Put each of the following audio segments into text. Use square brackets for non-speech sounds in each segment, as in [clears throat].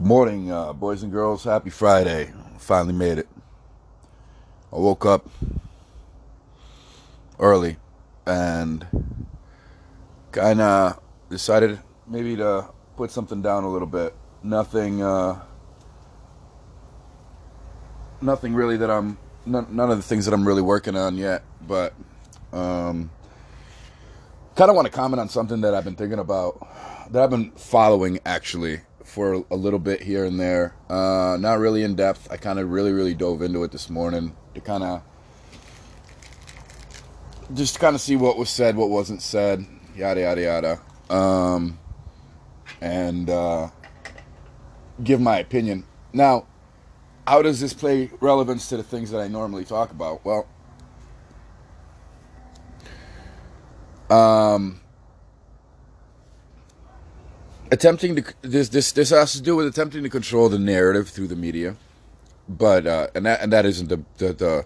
Good morning, uh, boys and girls. Happy Friday. Finally made it. I woke up early and kind of decided maybe to put something down a little bit. Nothing, uh, nothing really that I'm, none, none of the things that I'm really working on yet, but um, kind of want to comment on something that I've been thinking about, that I've been following actually for a little bit here and there. Uh, not really in depth. I kind of really, really dove into it this morning to kind of just kind of see what was said, what wasn't said, yada yada yada, um, and uh, give my opinion. Now, how does this play relevance to the things that I normally talk about? Well, um, attempting to this this this has to do with attempting to control the narrative through the media, but uh, and that and that isn't the the, the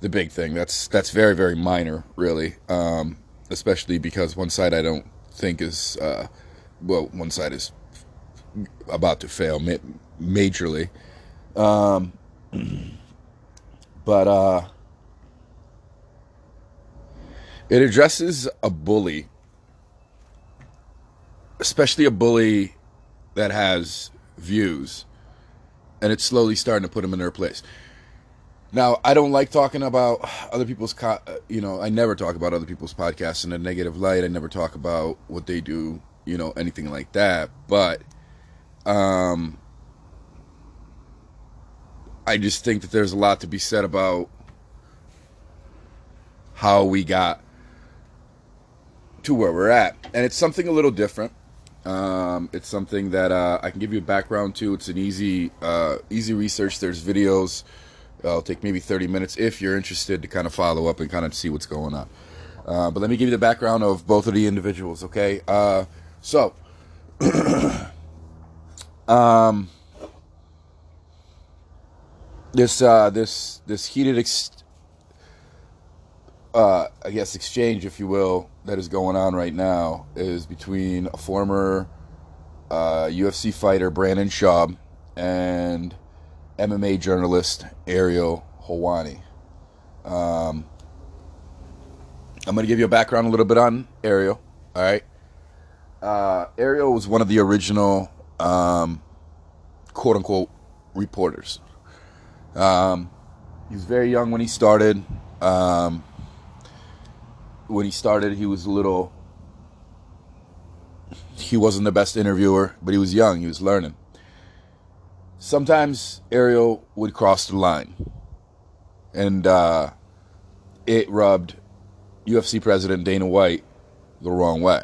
the big thing. That's that's very very minor, really. Um, especially because one side I don't think is uh, well, one side is about to fail ma- majorly. Um, [clears throat] but uh, it addresses a bully, especially a bully that has views, and it's slowly starting to put them in their place. Now, I don't like talking about other people's, co- you know, I never talk about other people's podcasts in a negative light. I never talk about what they do, you know, anything like that. But, um, I just think that there's a lot to be said about how we got to where we're at. And it's something a little different. Um, it's something that uh, I can give you a background to. It's an easy, uh, easy research. There's videos It'll take maybe 30 minutes if you're interested to kind of follow up and kind of see what's going on. Uh, but let me give you the background of both of the individuals, okay? Uh, so, [clears throat] um, this uh, this this heated, ex- uh, I guess, exchange, if you will, that is going on right now is between a former UFC uh, fighter, Brendan Schaub, and MMA journalist Ariel Helwani. Um, I'm going to give you a background a little bit on Ariel. All right. Uh, Ariel was one of the original um, quote unquote reporters. Um, he was very young when he started. Um, when he started, he was a little. He wasn't the best interviewer, but he was young. He was learning sometimes Ariel would cross the line, and uh, it rubbed UFC president Dana White the wrong way.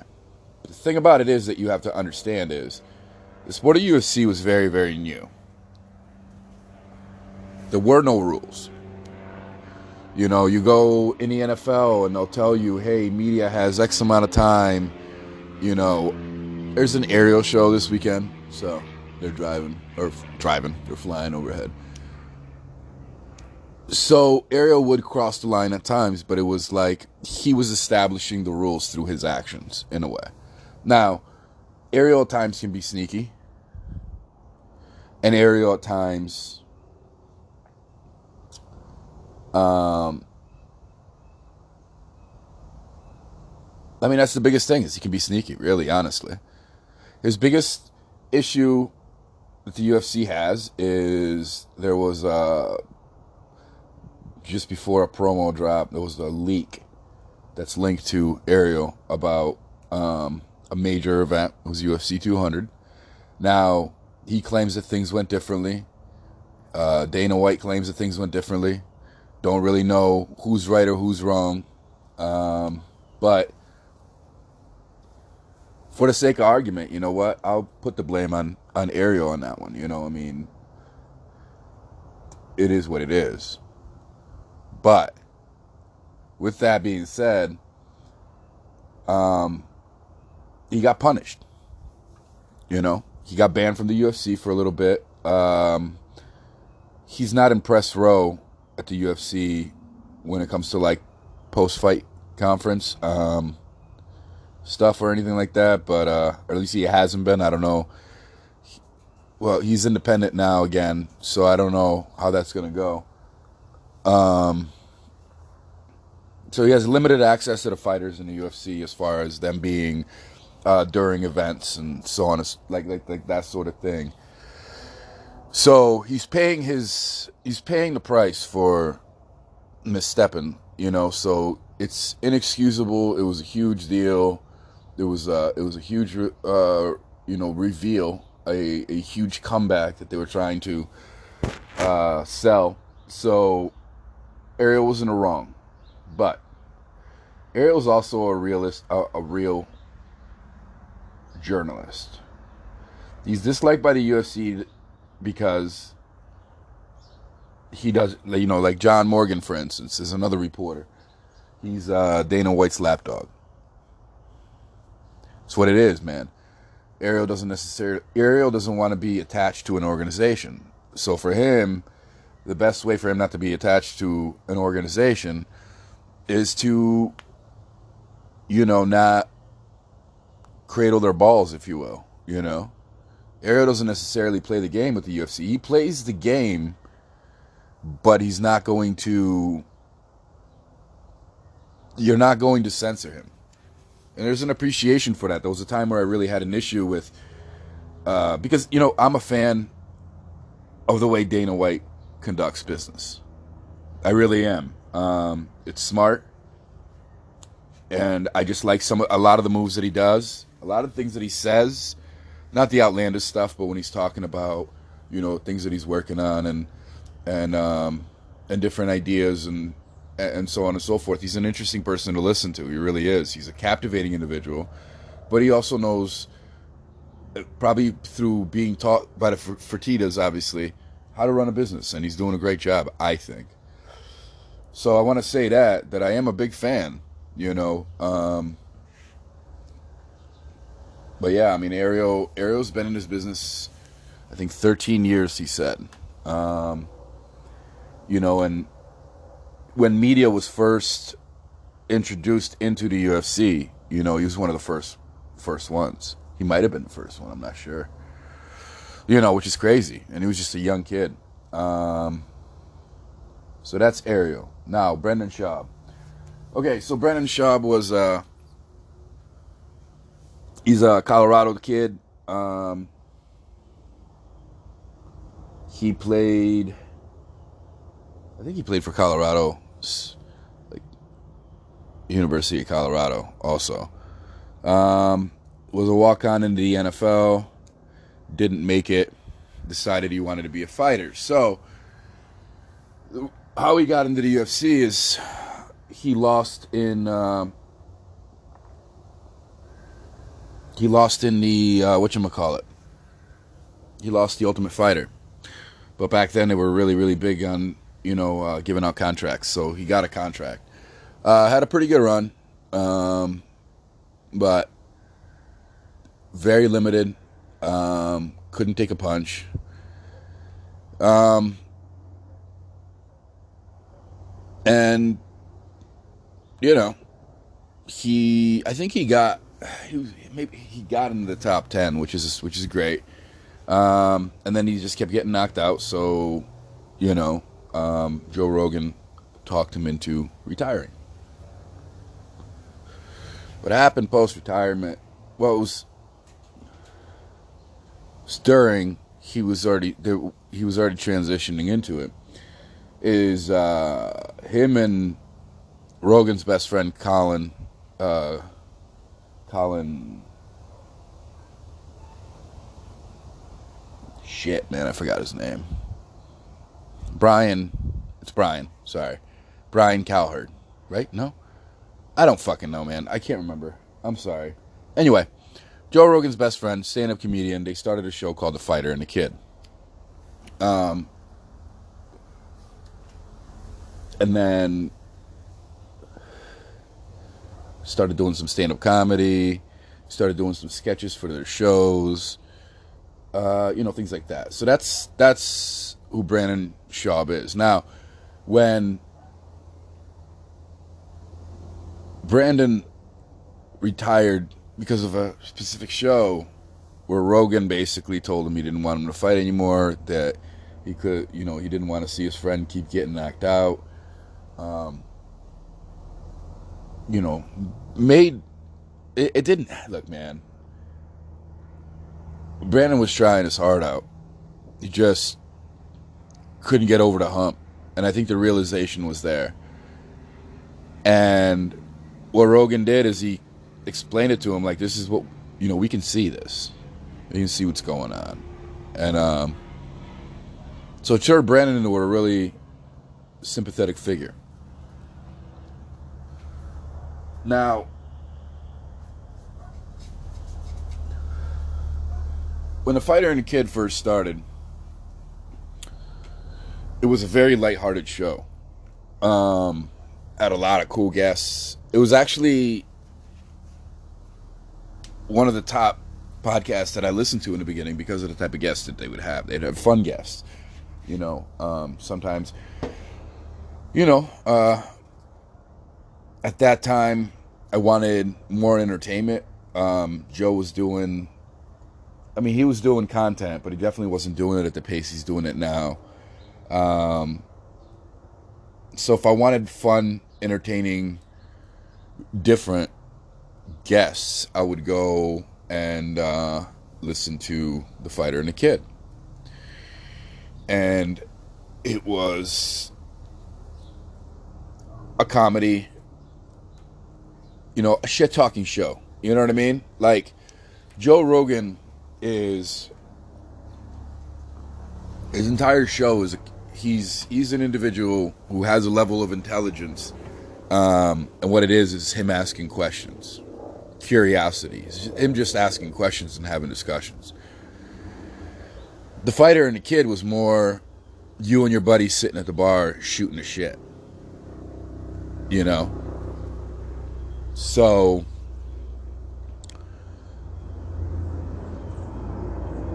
The thing about it is that you have to understand is the sport of UFC was very, very new. There were no rules. You know, you go in the NFL and they'll tell you, hey, media has X amount of time. You know, there's an aerial show this weekend, so they're driving or driving. They're flying overhead. So Ariel would cross the line at times, but it was like he was establishing the rules through his actions in a way. Now, Ariel at times can be sneaky, and Ariel at times, um, I mean that's the biggest thing is he can be sneaky. Really, honestly, his biggest issue that the UFC has is there was uh, just before a promo drop, there was a leak that's linked to Ariel about um, a major event. It was UFC 200. Now he claims that things went differently. Uh, Dana White claims that things went differently. Don't really know who's right or who's wrong. Um, but for the sake of argument, you know what? I'll put the blame on on Ariel on that one. You know, I mean, it is what it is. But with that being said, um, he got punished. You know, he got banned from the UFC for a little bit. Um, he's not in press row at the UFC when it comes to like post fight conference. Um, stuff or anything like that, but uh, at least he hasn't been. I don't know. well, he's independent now again, so I don't know how that's going to go. Um, so he has limited access to the fighters in the UFC as far as them being uh, during events and so on, like, like like that sort of thing. So he's paying his he's paying the price for misstepping, you know. So it's inexcusable. It was a huge deal. It was uh, it was a huge uh, you know reveal, a, a huge comeback that they were trying to uh, sell. So Ariel was in the wrong, but Ariel's also a realist, a, a real journalist. He's disliked by the UFC because he does, you know, like John Morgan, for instance, is another reporter. He's uh, Dana White's lapdog. It's what it is, man. Ariel doesn't necessarily Ariel doesn't want to be attached to an organization. So for him, the best way for him not to be attached to an organization is to you know not cradle their balls if you will, you know. Ariel doesn't necessarily play the game with the UFC. He plays the game but he's not going to you're not going to censor him. And there's an appreciation for that. There was a time where i really had an issue with uh, because you know i'm a fan of the way dana white conducts business. I really am. Um, it's smart. And i just like some a lot of the moves that he does a lot of things that he says not the outlandish stuff but when he's talking about you know things that he's working on and and um, and different ideas and and so on and so forth. He's an interesting person to listen to. He really is. He's a captivating individual, but he also knows, uh, probably through being taught by the Fertitas, obviously, how to run a business, and he's doing a great job, I think. So I want to say that that I am a big fan, you know. Um, but yeah, I mean, Ariel Ariel's been in his business, I think, 13 years. He said. Um, you know, and when media was first introduced into the UFC, you know, he was one of the first first ones. He might have been the first one. I'm not sure. You know, which is crazy, and he was just a young kid. Um, so that's Ariel. Now Brendan Schaub. Okay, so Brendan Schaub was uh, he's a Colorado kid. Um, he played I think he played for Colorado, like University of Colorado, also. Um, was a walk on into the NFL, didn't make it, decided he wanted to be a fighter. So, how he got into the UFC is he lost in. Um, he lost in the uh, what you call it. He lost the Ultimate Fighter, but back then they were really really big on you know, uh, giving out contracts. So he got a contract. Uh, had a pretty good run, um, but very limited. Um, couldn't take a punch. Um, and you know, he I think he got he was, maybe he got into the top ten, which is which is great. Um, and then he just kept getting knocked out. So, you know, um, Joe Rogan talked him into retiring. What happened post retirement? Well, it was during he was already he was already transitioning into it. Is uh, him and Rogan's best friend Colin, uh, Colin. Shit, man, I forgot his name. Brian, it's Brian, sorry. Brian Calherd, right? No? I don't fucking know, man. I can't remember. I'm sorry. Anyway, Joe Rogan's best friend, stand up comedian, they started a show called The Fighter and the Kid. Um, and then started doing some stand up comedy, started doing some sketches for their shows, uh, you know, things like that. So that's that's who Brendan Schaub is. Now, when Brandon retired because of a specific show where Rogan basically told him he didn't want him to fight anymore, that he could, you know, he didn't want to see his friend keep getting knocked out. Um, you know, made it, it didn't look, man. Brandon was trying his heart out. He just couldn't get over the hump. And I think the realization was there. And what Rogan did is he explained it to him like this is what you know, we can see this. You can see what's going on. And um so it turned Brandon into a really sympathetic figure. Now, when the fighter and the kid first started, it was a very lighthearted show. Um, had a lot of cool guests. It was actually one of the top podcasts that I listened to in the beginning because of the type of guests that they would have. They'd have fun guests, you know. Um, sometimes, you know, uh, at that time, I wanted more entertainment. Um, Joe was doing, I mean, he was doing content, but he definitely wasn't doing it at the pace he's doing it now. Um, so if I wanted fun, entertaining, different guests, I would go and uh, listen to The Fighter and the Kid. And it was a comedy, you know, a shit talking show. You know what I mean? Like, Joe Rogan is. His entire show is he's he's an individual who has a level of intelligence, um, and what it is is him asking questions, curiosity, it's him just asking questions and having discussions. The fighter and the kid was more you and your buddy sitting at the bar shooting the shit, you know. So,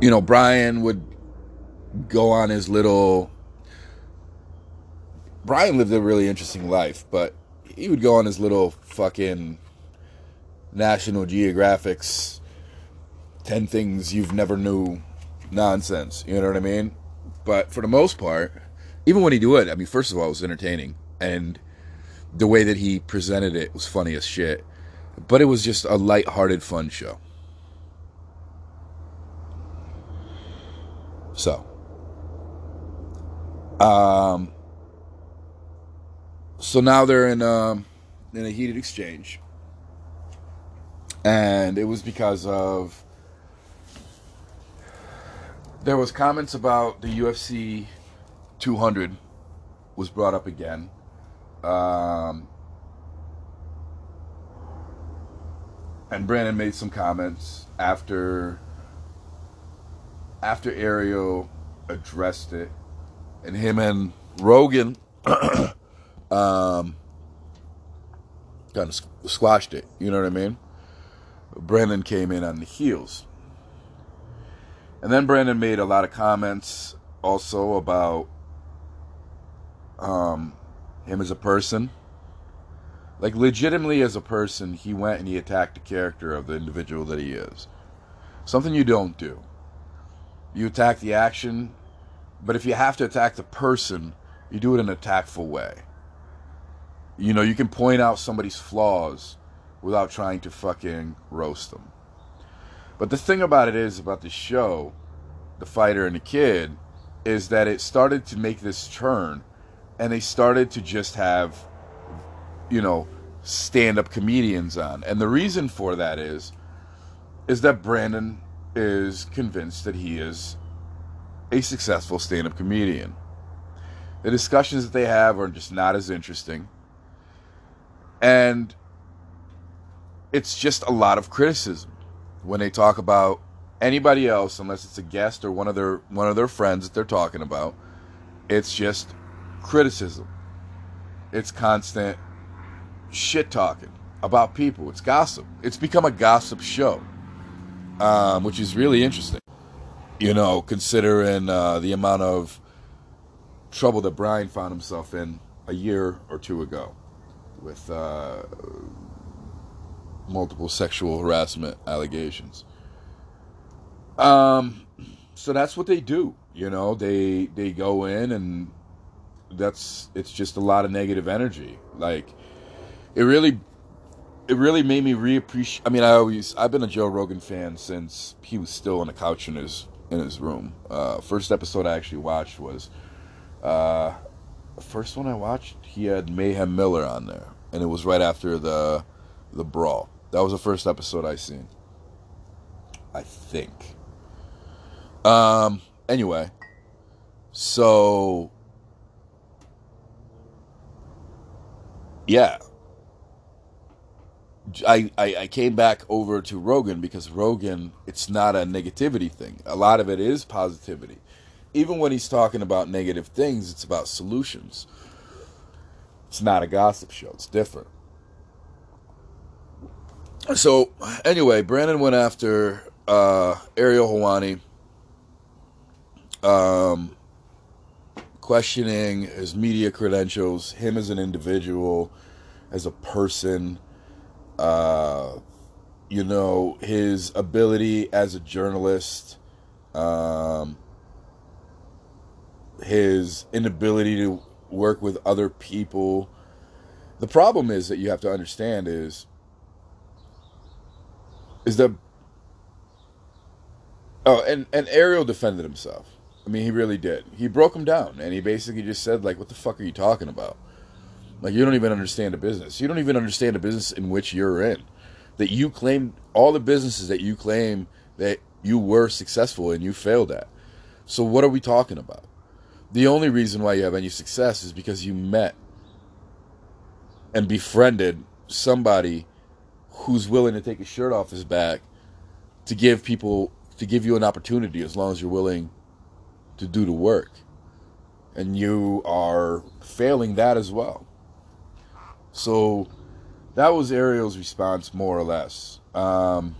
you know, Brian would go on his little Brian lived a really interesting life, but he would go on his little fucking National Geographic's 10 things you've never knew nonsense. You know what I mean? But for the most part, even when he do it, I mean, first of all, it was entertaining. And the way that he presented it was funny as shit. But it was just a light-hearted, fun show. So, um, so now they're in um, in a heated exchange, and it was because of there was comments about the UFC 200 was brought up again. Um, and Brandon made some comments after after Ariel addressed it, and him and Rogan [clears throat] um, kind of squashed it. You know what I mean? Brandon came in on the heels. And then Brandon made a lot of comments also about um, him as a person. Like, legitimately, as a person, he went and he attacked the character of the individual that he is. Something you don't do. You attack the action, but if you have to attack the person, you do it in a tactful way. You know, you can point out somebody's flaws without trying to fucking roast them. But the thing about it is about the show, The Fighter and the Kid, is that it started to make this turn and they started to just have, you know, stand up comedians on. And the reason for that is, is that Brandon is convinced that he is a successful stand up comedian. The discussions that they have are just not as interesting and it's just a lot of criticism when they talk about anybody else unless it's a guest or one of their one of their friends that they're talking about it's just criticism it's constant shit talking about people it's gossip it's become a gossip show um, which is really interesting you know considering uh, the amount of trouble that brian found himself in a year or two ago with uh, multiple sexual harassment allegations. Um, so that's what they do. You know, they they go in and that's it's just a lot of negative energy. Like it really it really made me reappreciate I mean I always I've been a Joe Rogan fan since he was still on the couch in his in his room. Uh, first episode I actually watched was uh, first one I watched he had Mayhem Miller on there and it was right after the the brawl. That was the first episode I seen. I think. Um anyway, so yeah, I, I, I came back over to Rogan because Rogan, it's not a negativity thing. A lot of it is positivity. Even when he's talking about negative things, it's about solutions. It's not a gossip show. It's different. So anyway, Brandon went after uh, Ariel Helwani, um, questioning his media credentials, him as an individual, as a person, uh, you know, his ability as a journalist, um, his inability to work with other people. The problem is that you have to understand is is that oh and and Ariel defended himself. I mean, he really did. He broke him down and he basically just said like what the fuck are you talking about? Like you don't even understand a business. You don't even understand a business in which you're in. That you claim all the businesses that you claim that you were successful and you failed at. So what are we talking about? The only reason why you have any success is because you met and befriended somebody who's willing to take his shirt off his back to give people to give you an opportunity as long as you're willing to do the work. And you are failing that as well. So that was Ariel's response, more or less. Um,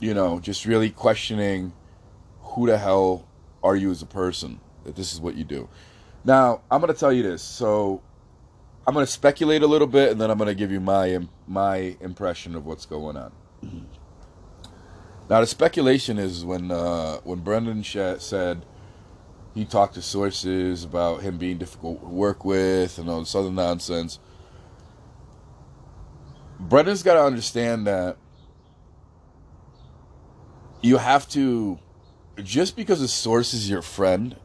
you know, just really questioning who the hell are you as a person that this is what you do. Now, I'm going to tell you this. So I'm going to speculate a little bit, and then I'm going to give you my my impression of what's going on. Now, the speculation is when uh, when Brendan said he talked to sources about him being difficult to work with and all this other nonsense. Brendan's got to understand that you have to, just because a source is your friend,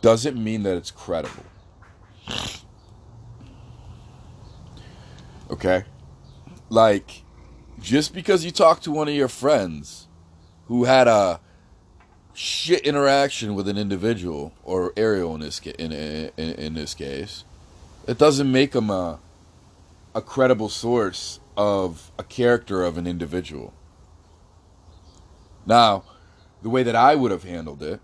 doesn't mean that it's credible. Okay? Like, just because you talk to one of your friends who had a shit interaction with an individual or Ariel in this in, in, in this case, it doesn't make them a a credible source of a character of an individual. Now, the way that I would have handled it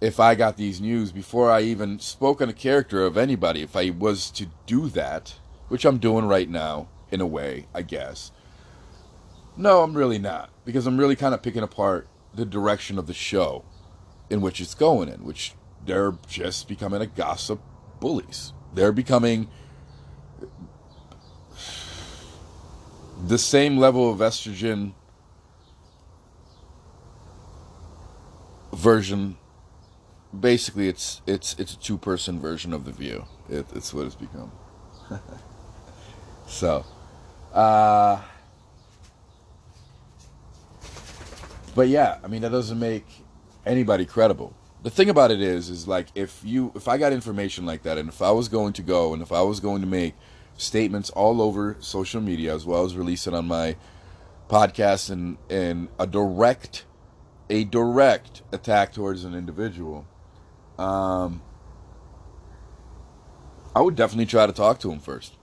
if I got these news before I even spoke on a character of anybody, if I was to do that, which I'm doing right now, in a way, I guess. No, I'm really not, because I'm really kind of picking apart the direction of the show in which it's going in, which they're just becoming a gossip bullies. They're becoming the same level of estrogen version basically it's it's it's a two person version of the view it, it's what it's become [laughs] so uh but yeah i mean that doesn't make anybody credible the thing about it is is like if you if i got information like that and if i was going to go and if i was going to make statements all over social media as well as release it on my podcast and and a direct a direct attack towards an individual um, I would definitely try to talk to him first.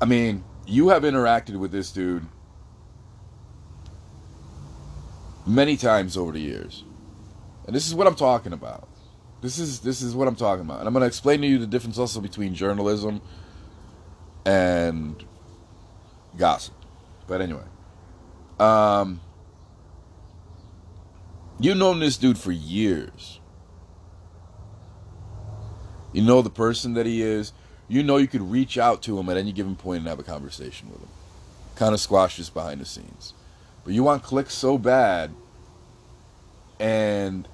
I mean, you have interacted with this dude many times over the years. And this is what I'm talking about. This is this is what I'm talking about. And I'm going to explain to you the difference also between journalism and gossip. But anyway, um You've known this dude for years. You know the person that he is. You know you could reach out to him at any given point and have a conversation with him. Kind of squashes behind the scenes. But you want clicks so bad, and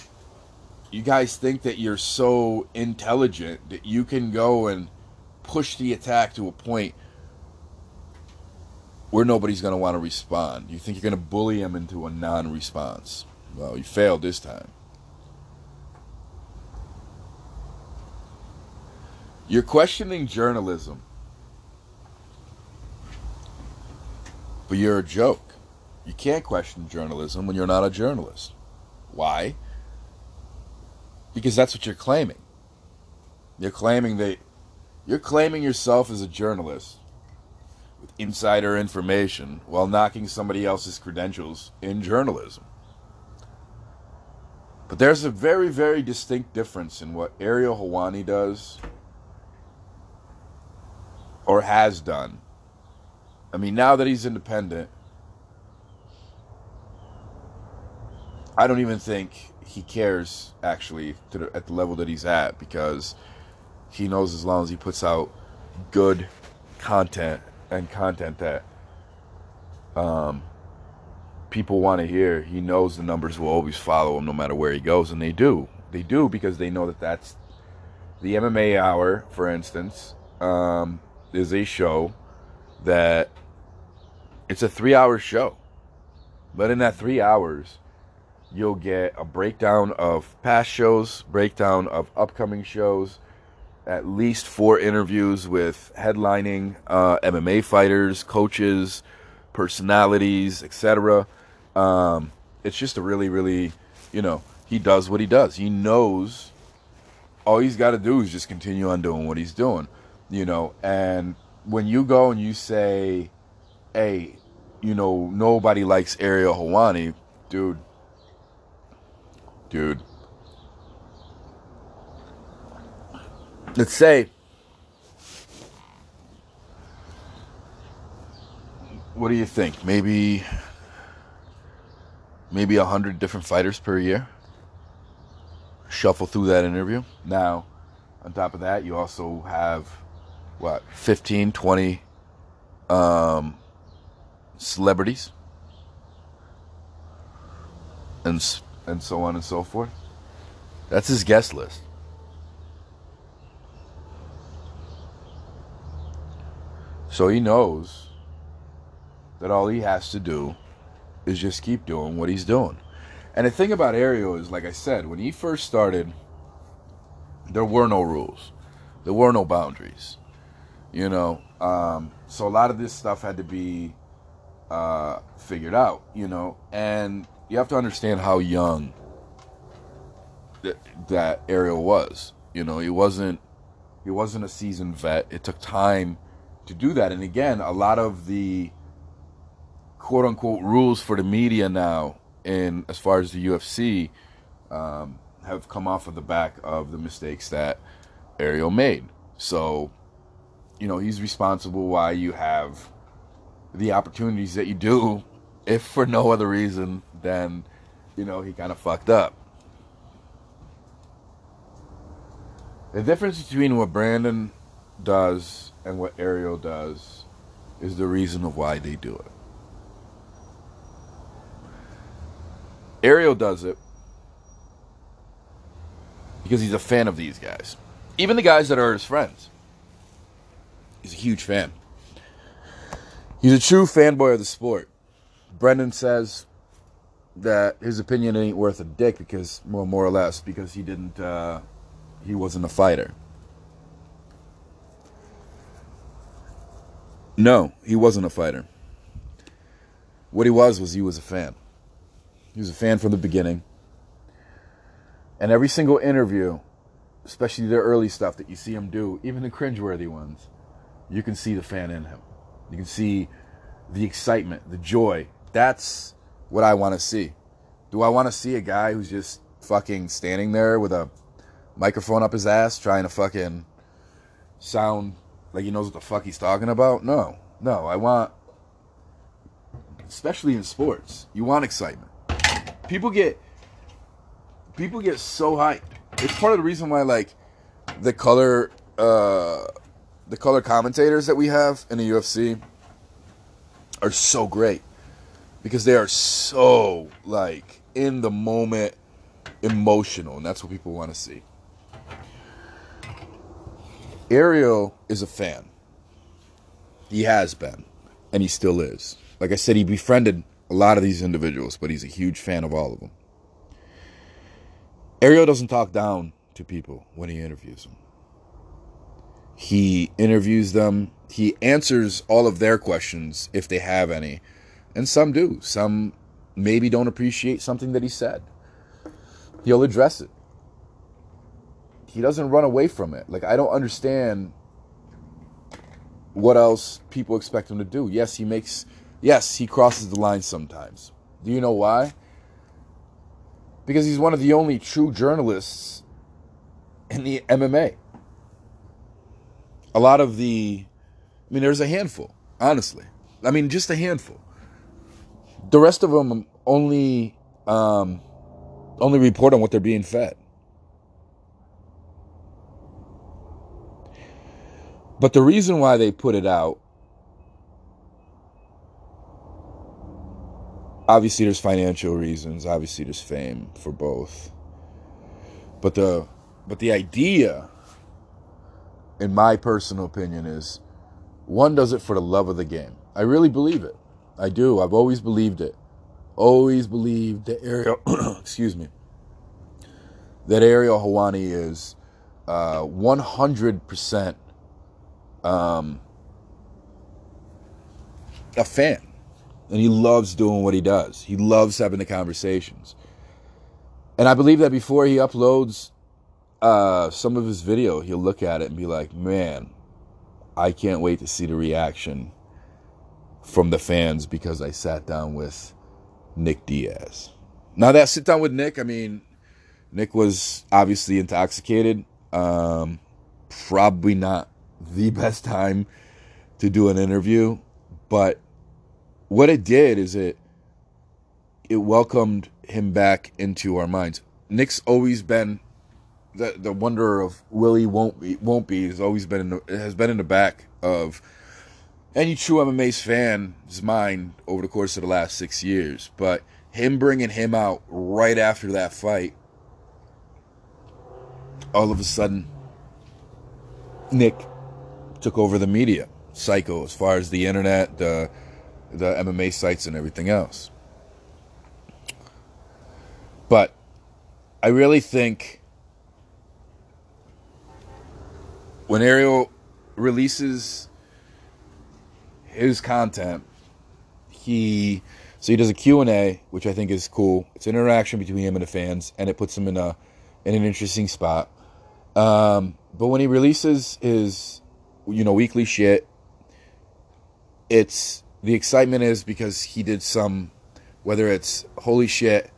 you guys think that you're so intelligent that you can go and push the attack to a point where nobody's going to want to respond. You think you're going to bully him into a non response. Well, you failed this time. You're questioning journalism, but you're a joke. You can't question journalism when you're not a journalist. Why? Because that's what you're claiming. You're claiming that you're claiming yourself as a journalist with insider information while knocking somebody else's credentials in journalism. But there's a very, very distinct difference in what Ariel Helwani does or has done. I mean, now that he's independent, I don't even think he cares actually the, at the level that he's at because he knows as long as he puts out good content and content that um, people want to hear, he knows the numbers will always follow him no matter where he goes, and they do. They do because they know that that's the MMA Hour, for instance. Um, is a show that it's a three hour show. But in that three hours, you'll get a breakdown of past shows, breakdown of upcoming shows, at least four interviews with headlining uh, MMA fighters, coaches, personalities, etc. Um, it's just a really, really, you know, he does what he does. He knows all he's got to do is just continue on doing what he's doing you know, and when you go and you say, hey, you know, nobody likes Ariel Helwani, dude, dude. Let's say, what do you think? Maybe, maybe a hundred different fighters per year. Shuffle through that interview. Now, on top of that, you also have what 15 20 um, celebrities? And and so on and so forth? That's his guest list. So he knows that all he has to do is just keep doing what he's doing. And the thing about Ariel is like I said when he first started there were no rules. There were no boundaries you know um, so a lot of this stuff had to be uh, figured out you know? And you have to understand how young th- that ariel was you know? He wasn't he wasn't a seasoned vet. It took time to do that. And again a lot of the quote unquote rules for the media now in as far as the ufc um, have come off of the back of the mistakes that ariel made. So you know, he's responsible why you have the opportunities that you do, if for no other reason than, you know, he kind of fucked up. The difference between what Brandon does and what Ariel does is the reason of why they do it. Ariel does it because he's a fan of these guys. Even the guys that are his friends. He's a huge fan. He's a true fanboy of the sport. Brendan says that his opinion ain't worth a dick because, well, more or less, because he didn't, uh, he wasn't a fighter. No, he wasn't a fighter. What he was was he was a fan. He was a fan from the beginning. And every single interview, especially the early stuff that you see him do, even the cringeworthy ones, you can see the fan in him. You can see the excitement, the joy. That's what I want to see. Do I want to see a guy who's just fucking standing there with a microphone up his ass trying to fucking sound like he knows what the fuck he's talking about? No. No, I want especially in sports, you want excitement. People get people get so hyped. It's part of the reason why like the color uh the color commentators that we have in the UFC are so great because they are so like in the moment emotional and that's what people want to see. Ariel is a fan. He has been and he still is. Like I said he befriended a lot of these individuals, but he's a huge fan of all of them. Ariel doesn't talk down to people when he interviews them. He interviews them, he answers all of their questions if they have any. And some do. Some maybe don't appreciate something that he said. He'll address it. He doesn't run away from it. Like, I don't understand what else people expect him to do. Yes, he makes, yes, he crosses the line sometimes. Do you know why? Because he's one of the only true journalists in the MMA. A lot of the, I mean, there's a handful, honestly. I mean, just a handful. The rest of them only, um, only report on what they're being fed. But the reason why they put it out, obviously, there's financial reasons. Obviously, there's fame for both. But the but the idea, in my personal opinion, is one does it for the love of the game. I really believe it. I do. I've always believed it. Always believed that Ariel, [clears throat] excuse me, that Ariel Helwani is uh, 100% um, a fan. And he loves doing what he does. He loves having the conversations. And I believe that before he uploads uh, some of his video, he'll look at it and be like, man, I can't wait to see the reaction from the fans because I sat down with Nick Diaz. Now, that sit down with Nick, I mean, Nick was obviously intoxicated. Um, probably not the [laughs] best time to do an interview, but what it did is it it welcomed him back into our minds. Nick's always been the the wonder of will he won't be won't be has always been in the, has been in the back of any true MMA's fan's mind over the course of the last six years. But him bringing him out right after that fight, all of a sudden, Nick took over the media cycle as far as the internet, the the MMA sites, and everything else. But I really think when Ariel releases his content, he so he does a Q&A, which I think is cool. It's an interaction between him and the fans, and it puts him in a in an interesting spot. Um, but when he releases his, you know, weekly shit, it's the excitement is because he did some, whether it's holy shit,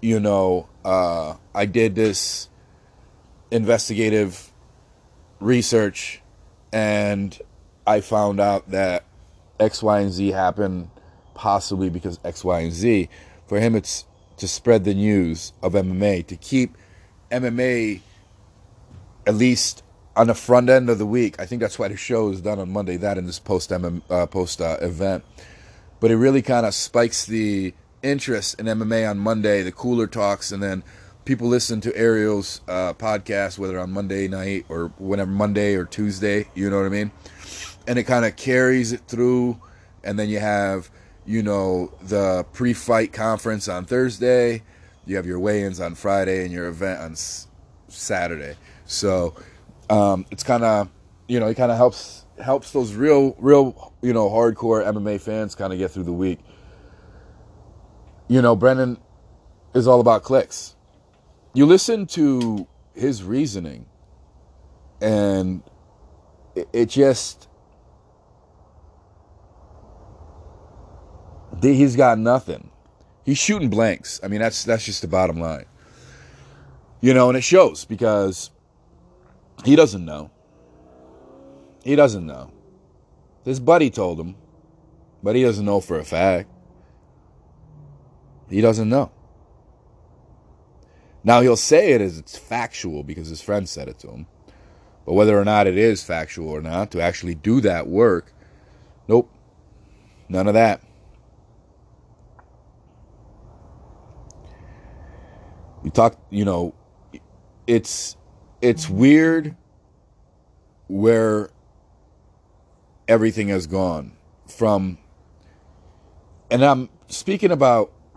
you know, uh, I did this investigative research and I found out that X, Y, and Z happened possibly because X, Y, and Z. For him, it's to spread the news of MMA, to keep MMA at least on the front end of the week. I think that's why the show is done on Monday, that in this post uh, post uh, event. But it really kind of spikes the interest in MMA on Monday, the cooler talks, and then people listen to Ariel's uh, podcast, whether on Monday night or whenever Monday or Tuesday, you know what I mean? And it kind of carries it through. And then you have, you know, the pre fight conference on Thursday, you have your weigh ins on Friday, and your event on s- Saturday. So um, it's kind of, you know, it kind of helps helps those real, real, you know, hardcore MMA fans kind of get through the week. You know, Brendan is all about clicks you listen to his reasoning and it, it just he's got nothing. He's shooting blanks. I mean that's that's just the bottom line. You know and it shows because he doesn't know. He doesn't know. His buddy told him but he doesn't know for a fact. He doesn't know now he'll say it as it's factual because his friend said it to him. But whether or not it is factual or not, to actually do that work, nope, none of that. You talk, you know, it's it's weird where everything has gone from and I'm speaking about [clears throat]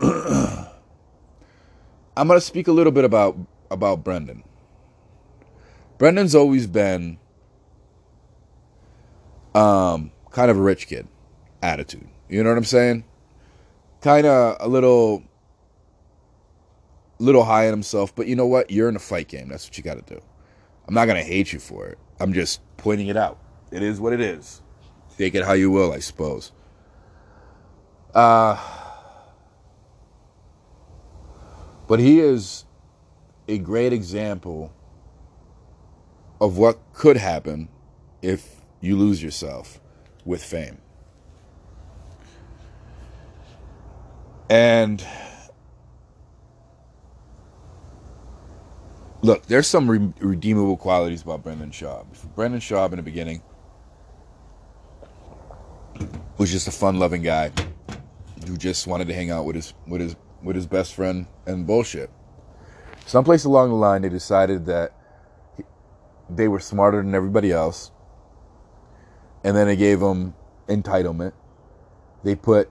I'm going to speak a little bit about about Brendan. Brendan's always been um kind of a rich kid attitude. You know what I'm saying? Kind of a little little high on himself, but you know what? You're in a fight game. That's what you got to do. I'm not going to hate you for it. I'm just pointing it out. It is what it is. Take it how you will, I suppose. Uh, but he is a great example of what could happen if you lose yourself with fame. And look, there's some re- redeemable qualities about Brendan Schaub. Brendan Schaub in the beginning was just a fun-loving guy who just wanted to hang out with his with his with his best friend and bullshit. Someplace along the line, they decided that they were smarter than everybody else, and then they gave him entitlement. They put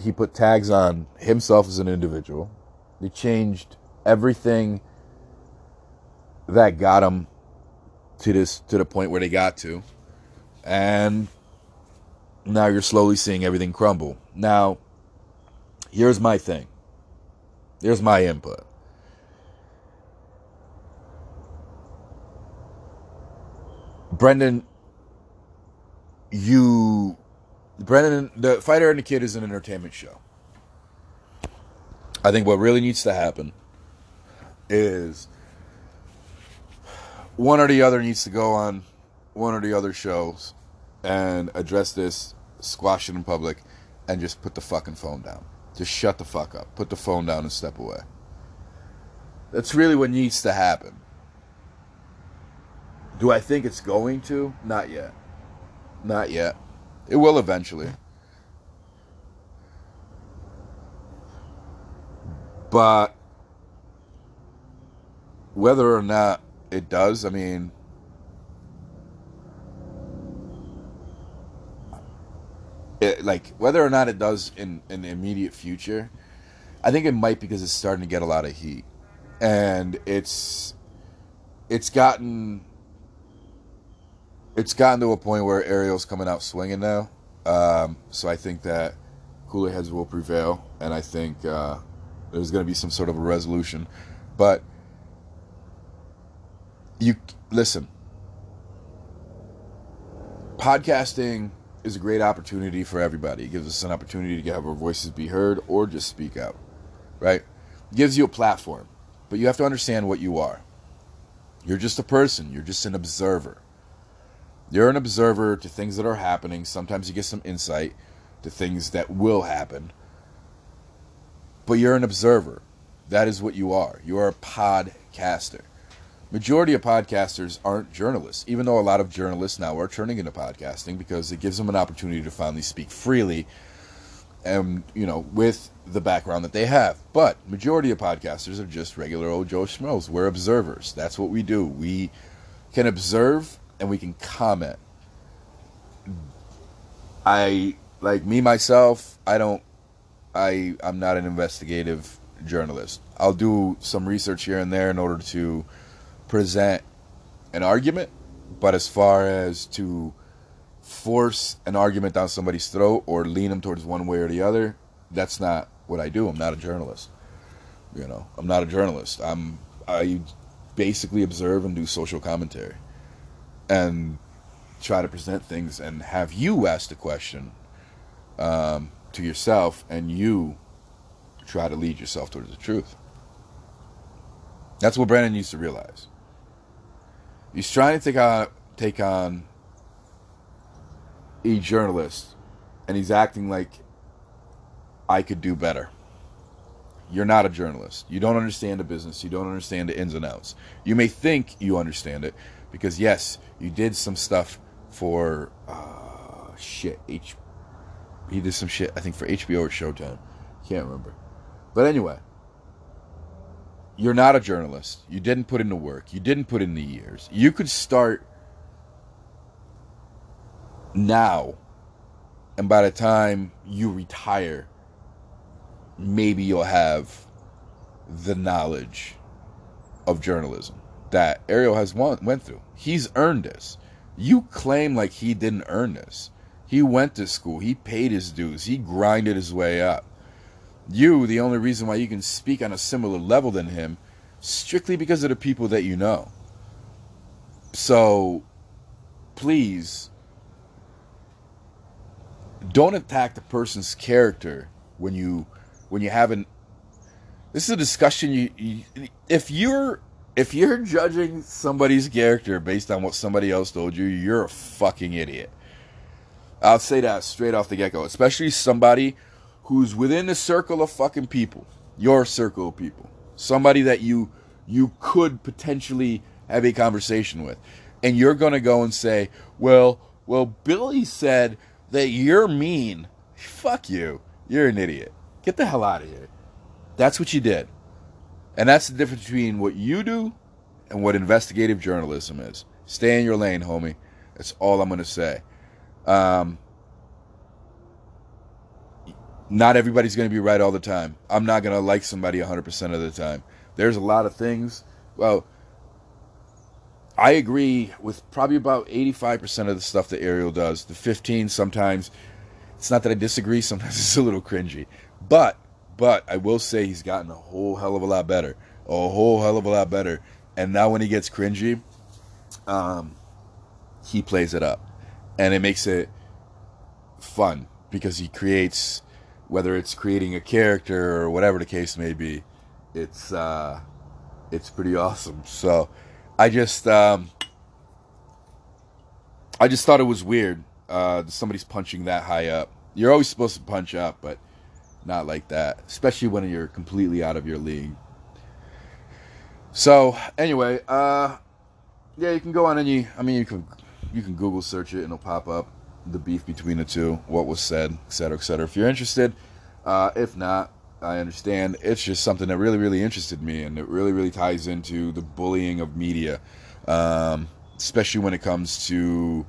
he put tags on himself as an individual. They changed everything that got him to this to the point where they got to, and now you're slowly seeing everything crumble. Now, here's my thing. Here's my input. Brendan, you, Brendan, the fighter and the kid is an entertainment show. I think what really needs to happen is one or the other needs to go on one or the other shows and address this, squash it in public, and just put the fucking phone down. Just shut the fuck up. Put the phone down and step away. That's really what needs to happen. Do I think it's going to? Not yet. Not yet. It will eventually. But whether or not it does, I mean, it, like whether or not it does in, in the immediate future, I think it might because it's starting to get a lot of heat, and it's it's gotten it's gotten to a point where Ariel's coming out swinging now. Um, so I think that cooler heads will prevail, and I think uh, there's going to be some sort of a resolution. But you listen, podcasting is a great opportunity for everybody. It gives us an opportunity to have our voices be heard or just speak out, right? It gives you a platform, but you have to understand what you are. You're just a person, you're just an observer. You're an observer to things that are happening. Sometimes you get some insight to things that will happen, but you're an observer. That is what you are. You are a podcaster majority of podcasters aren't journalists, even though a lot of journalists now are turning into podcasting because it gives them an opportunity to finally speak freely and you know with the background that they have. But majority of podcasters are just regular old Joe Schmoes. We're observers. That's what we do. We can observe and we can comment. I like me myself, I don't I I'm not an investigative journalist. I'll do some research here and there in order to present an argument, but as far as to force an argument down somebody's throat or lean them towards one way or the other, that's not what I do. I'm not a journalist. You know, I'm not a journalist. I'm I basically observe and do social commentary and try to present things and have you ask the question um, to yourself and you try to lead yourself towards the truth. That's what Brendan needs to realize. He's trying to take on take on a journalist, and he's acting like I could do better. You're not a journalist. You don't understand the business. You don't understand the ins and outs. You may think you understand it, because yes, you did some stuff for uh, shit. H. He did some shit I think for HBO or Showtime. Can't remember. But anyway, you're not a journalist. You didn't put in the work. You didn't put in the years. You could start now, and by the time you retire, maybe you'll have the knowledge of journalism that Ariel has went through. He's earned this. You claim like he didn't earn this. He went to school. He paid his dues. He grinded his way up. You, the only reason why you can speak on a similar level than him, strictly because of the people that you know. So, please, don't attack the person's character when you when you haven't. This is a discussion. You, you if you're if you're judging somebody's character based on what somebody else told you, you're a fucking idiot. I'll say that straight off the get go, especially somebody who's within the circle of fucking people, your circle of people, somebody that you you could potentially have a conversation with, and you're gonna go and say, well, well, Billy said that you're mean. Fuck you. You're an idiot. Get the hell out of here. That's what you did. And that's the difference between what you do and what investigative journalism is. Stay in your lane, homie. That's all I'm to say. Um, not everybody's going to be right all the time. I'm not going to like somebody 100% of the time. There's a lot of things. Well, I agree with probably about 85% of the stuff that Ariel does. The 15 sometimes it's not that I disagree, sometimes [laughs] it's a little cringy. But but I will say he's gotten a whole hell of a lot better. A whole hell of a lot better. And now when he gets cringy, um he plays it up. And it makes it fun because he creates whether it's creating a character or whatever the case may be, it's uh, it's pretty awesome. So I just um, I just thought it was weird. Uh, somebody's punching that high up. You're always supposed to punch up, but not like that, especially when you're completely out of your league. So anyway, uh, yeah, you can go on any. I mean, you can you can Google search it and it'll pop up the beef between the two, what was said, etc., etc. If you're interested, uh, if not, I understand. It's just something that really, really interested me, and it really, really ties into the bullying of media, um, especially when it comes to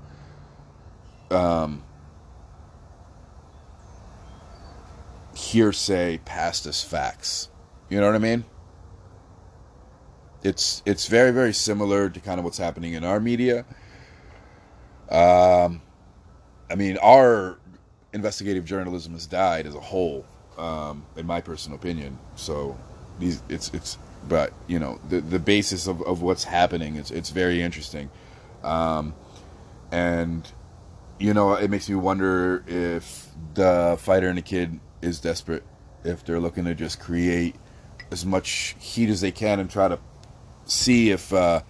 um, hearsay past as facts. You know what I mean? It's it's very, very similar to kind of what's happening in our media. Um, I mean, our investigative journalism has died as a whole, um, in my personal opinion. So these, it's it's, but you know, the the basis of, of what's happening, it's it's very interesting, um, and you know, it makes me wonder if the fighter and the kid is desperate, if they're looking to just create as much heat as they can and try to see if uh,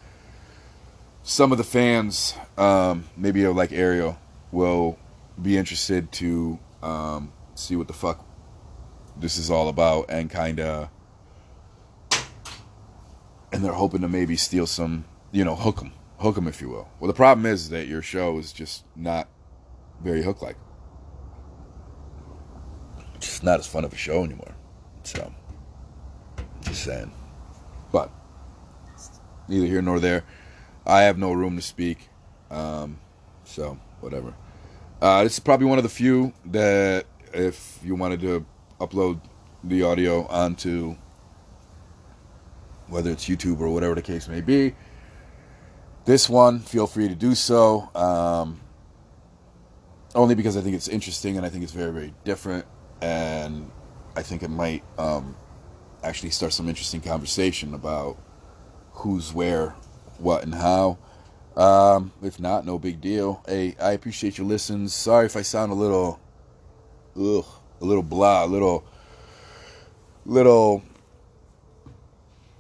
some of the fans, um, maybe like Ariel, will be interested to um, see what the fuck this is all about and kind of and they're hoping to maybe steal some you know hook them hook them if you will. Well the problem is that your show is just not very hook like just not as fun of a show anymore so just saying. But neither here nor there. I have no room to speak um, so whatever uh, this is probably one of the few that, if you wanted to upload the audio onto whether it's YouTube or whatever the case may be, this one, feel free to do so. Um, only because I think it's interesting and I think it's very, very different, and I think it might um, actually start some interesting conversation about who's where, what, and how. Um, if not, no big deal. Hey, I appreciate your listens. Sorry if I sound a little, ugh, a little blah, a little, little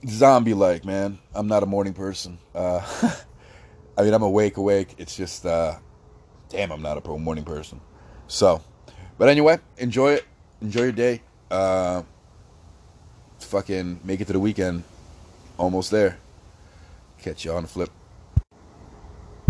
zombie like, man. I'm not a morning person. Uh, [laughs] I mean, I'm awake, awake. It's just, uh, damn, I'm not a pro morning person. So, but anyway, enjoy it. Enjoy your day. Uh, fucking make it to the weekend. Almost there. Catch you on the flip.